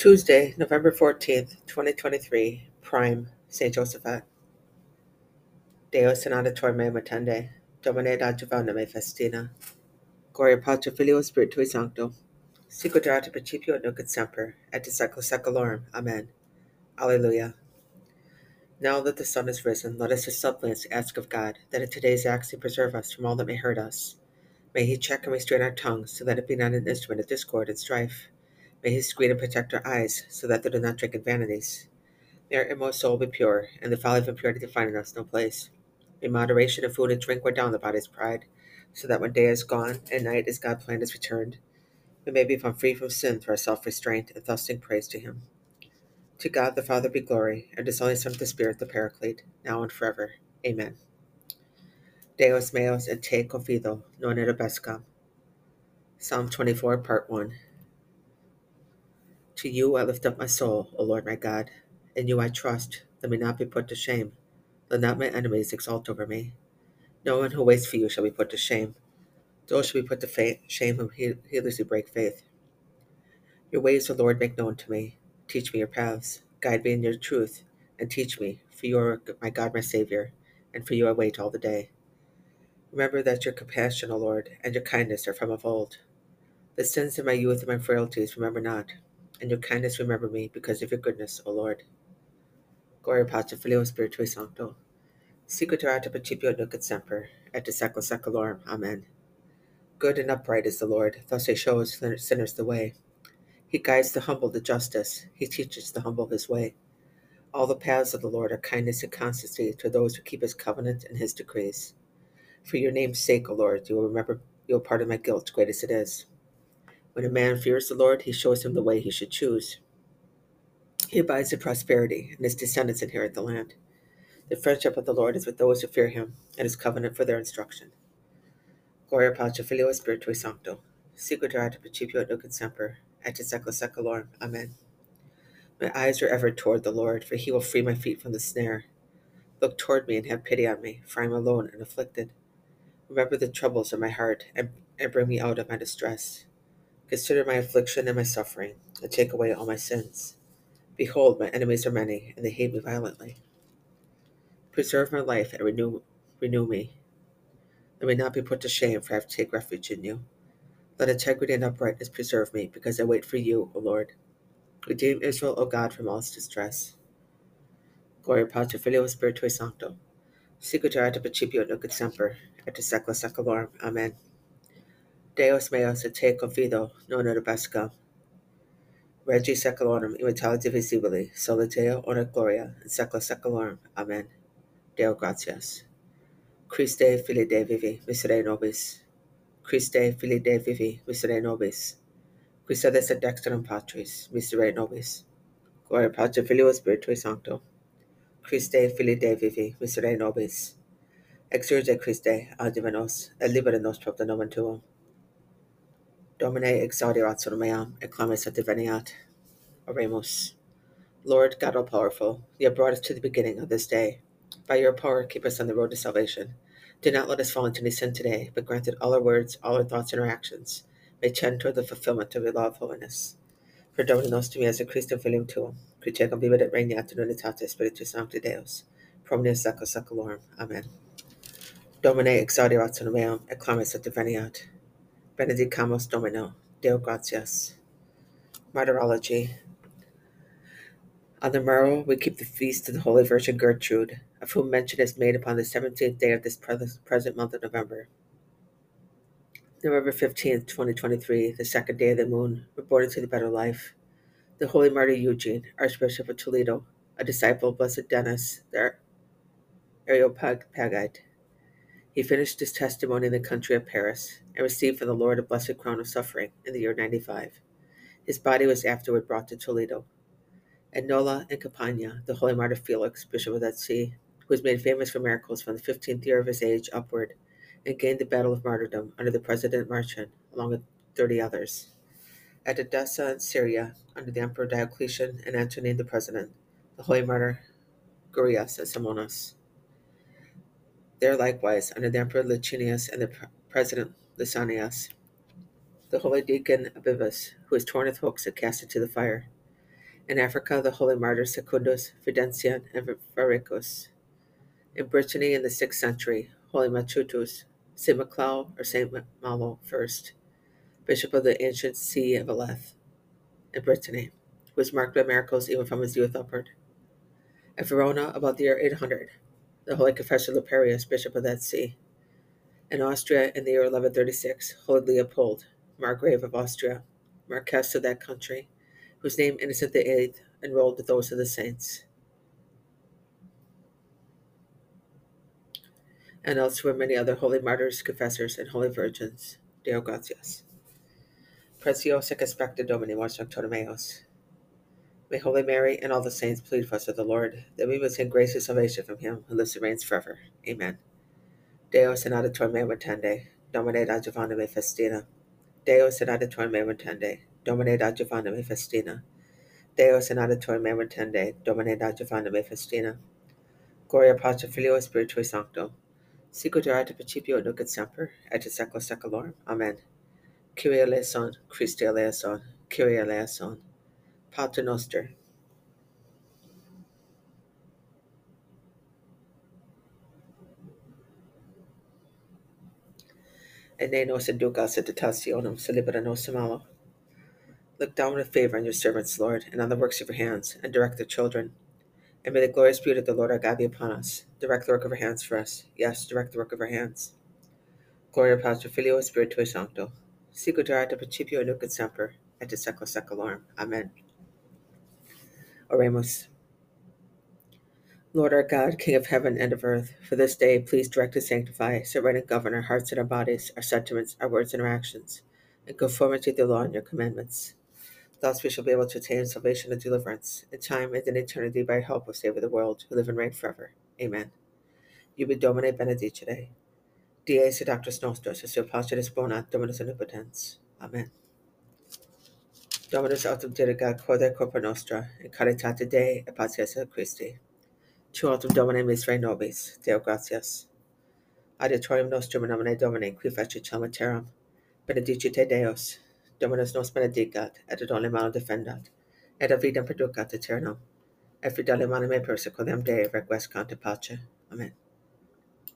Tuesday, November 14th, 2023, Prime, St. Josaphat. Deus in auditor me matende, Domine adjuvanda me festina. Gloria Patri Filio Spiritui Sancto. Sicut erat principio nunc et semper, et de secula seculorum. Amen. Alleluia. Now that the sun is risen, let us as suppliants ask of God that in today's acts he preserve us from all that may hurt us. May he check and restrain our tongues, so that it be not an instrument of discord and strife. May he screen and protect our eyes, so that they do not drink in vanities. May our inmost soul be pure, and the folly of impurity to find in us no place. May moderation of food and drink wear down the body's pride, so that when day is gone and night as God planned is returned, we may be found free from sin through our self-restraint and thus sing praise to him. To God the Father be glory, and His only Son the Spirit the Paraclete, now and forever. Amen. Deus meus et te confido, non erubescam. Psalm 24, Part 1. To you I lift up my soul, O Lord my God. In you I trust. Let me not be put to shame. Let not my enemies exult over me. No one who waits for you shall be put to shame. Those shall be put to fa- shame who heedlessly break faith. Your ways, O Lord, make known to me. Teach me your paths. Guide me in your truth, and teach me, for you are my God, my Savior, and for you I wait all the day. Remember that your compassion, O Lord, and your kindness are from of old. The sins of my youth and my frailties remember not, and your kindness remember me because of your goodness, O Lord. Gloria Patri Filio Spiritui Sancto. Erat principio nunc et semper, et de secula seculorum. Amen. Good and upright is the Lord, thus he shows sinners the way. He guides the humble to justice, he teaches the humble his way. All the paths of the Lord are kindness and constancy to those who keep his covenant and his decrees. For your name's sake, O Lord, you will remember you will pardon my guilt, great as it is. When a man fears the Lord, he shows him the way he should choose. He abides in prosperity, and his descendants inherit the land. The friendship of the Lord is with those who fear him, and his covenant for their instruction. Gloria Patri Filio Spiritui Sancto. Sicut ad principio et nunc semper, et in secula. Amen. My eyes are ever toward the Lord, for he will free my feet from the snare. Look toward me and have pity on me, for I am alone and afflicted. Remember the troubles of my heart, and, and bring me out of my distress. Consider my affliction and my suffering, and take away all my sins. Behold, my enemies are many, and they hate me violently. Preserve my life and renew, renew me. Let me not be put to shame, for I have to take refuge in you. Let integrity and uprightness preserve me, because I wait for you, O Lord. Redeem Israel, O God, from all its distress. Gloria Patri Filio Spiritui Sancto. Sicut erat principio nunc et semper, et secula seculorum. Amen. Deus meus et te confido, non erubescam. Regi seculorum immortality visibili, soli Deo honor gloria, in secula seculorum. Amen. Deo gratias. Christe, Fili Dei vivi, misere nobis. Christe, Fili Dei vivi, misere nobis. Christe sedes et dexterum Patris, misere nobis. Gloria Patri Filio Spiritui Sancto. Christe, Fili Dei vivi, misere nobis. Exurge Christe, adiva nos, et libera nos propter nomen tuum. Domine exaudirat sonum meam, et clamis et diveniat. Oremus. Lord God all powerful, you have brought us to the beginning of this day. By your power, keep us on the road to salvation. Do not let us fall into any sin today, but grant that all our words, all our thoughts, and our actions may tend toward the fulfillment of your law of holiness. For Domine nostrum Iesu Christum filium tuum, qui tecum vivit et regnat in unitate Spiritus Sancti Deus, pro omnia secula. Amen. Domine exaudirat sonum meam, et clamis et diveniat. Benedicamus Domino, Deo gratias. Martyrology. On the morrow, we keep the feast of the Holy Virgin Gertrude, of whom mention is made upon the 17th day of this present month of November. November 15th, 2023, the second day of the moon, we're born into the better life. The Holy Martyr Eugene, Archbishop of Toledo, a disciple of Blessed Denis, the Areopagite. He finished his testimony in the country of Paris and received from the Lord a blessed crown of suffering in the year 95. His body was afterward brought to Toledo. At Nola and Campania, the holy martyr Felix, bishop of that see, who was made famous for miracles from the 15th year of his age upward, and gained the battle of martyrdom under the President Marcian, along with 30 others. At Edessa in Syria, under the Emperor Diocletian and Antonin the President, the holy martyr Gurias and Simonas. There likewise, under the Emperor Licinius and the President Lysanias, the holy deacon Abibus, who was torn with hooks and cast into the fire. In Africa, the holy martyrs Secundus, Fidencian, and Varicus. In Brittany in the 6th century, holy Machutus, St. Maclou or St. Malo I, bishop of the ancient see of Aleth in Brittany, who was marked by miracles even from his youth upward. At Verona, about the year 800, the holy confessor Luperius, bishop of that see. In Austria, in the year 1136, holy Leopold, Margrave of Austria, Marquess of that country, whose name Innocent VIII enrolled with those of the saints. And elsewhere many other holy martyrs, confessors, and holy virgins. Deo gratias. Preciosa expecta Domini Mors Ptolemeos. May Holy Mary and all the saints plead for us with the Lord, that we may obtain grace and salvation from him who lives and reigns forever. Amen. Deus in aditor me tende, Domine da Giovanna me festina. Deus in aditor me tende, Domine da Giovanna me festina. Deus in aditor me tende, Domine da Giovanna me festina. Gloria Patri Filio Spiritui Sancto. Sicut erat principio nunc et semper, et in secula seculorum. Amen. Kyrie eleison, Christe eleison, Kyrie eleison. Pater Noster. And ne nos inducas into tentationem, se libera nos. Look down with favor on your servants, Lord, and on the works of your hands, and direct their children. And may the glorious beauty of the Lord our God be upon us. Direct the work of our hands for us. Yes, direct the work of our hands. Gloria Patri Filio Spiritui Sancto. Sicut erat principio nunc et semper, et in secula seculorum. Amen. Oremus. Lord our God, King of heaven and of earth, for this day please direct and sanctify, surrender and govern our hearts and our bodies, our sentiments, our words and our actions, in conformity to the law and your commandments. Thus we shall be able to attain salvation and deliverance, in time and in eternity by help of Savior of the world, who live and reign forever. Amen. Ubi Domine benedicere. Dies sedactus nostros, et surpassibus bona Dominus omnipotens. Amen. Dominus autum dirigat quode corpora nostra, in caritate Dei et patience Christi. Tu autum Domine misere nobis, Deo gratias. Adiatorium nostrum in nomine Domini, qui facit celum terram. Benedicite Deus, Dominus nos benedicat, et ad omnem malo defendat, et ad vitam perducat aeternam. Et fidelem anime persequem Dei requiescant in pace. Amen.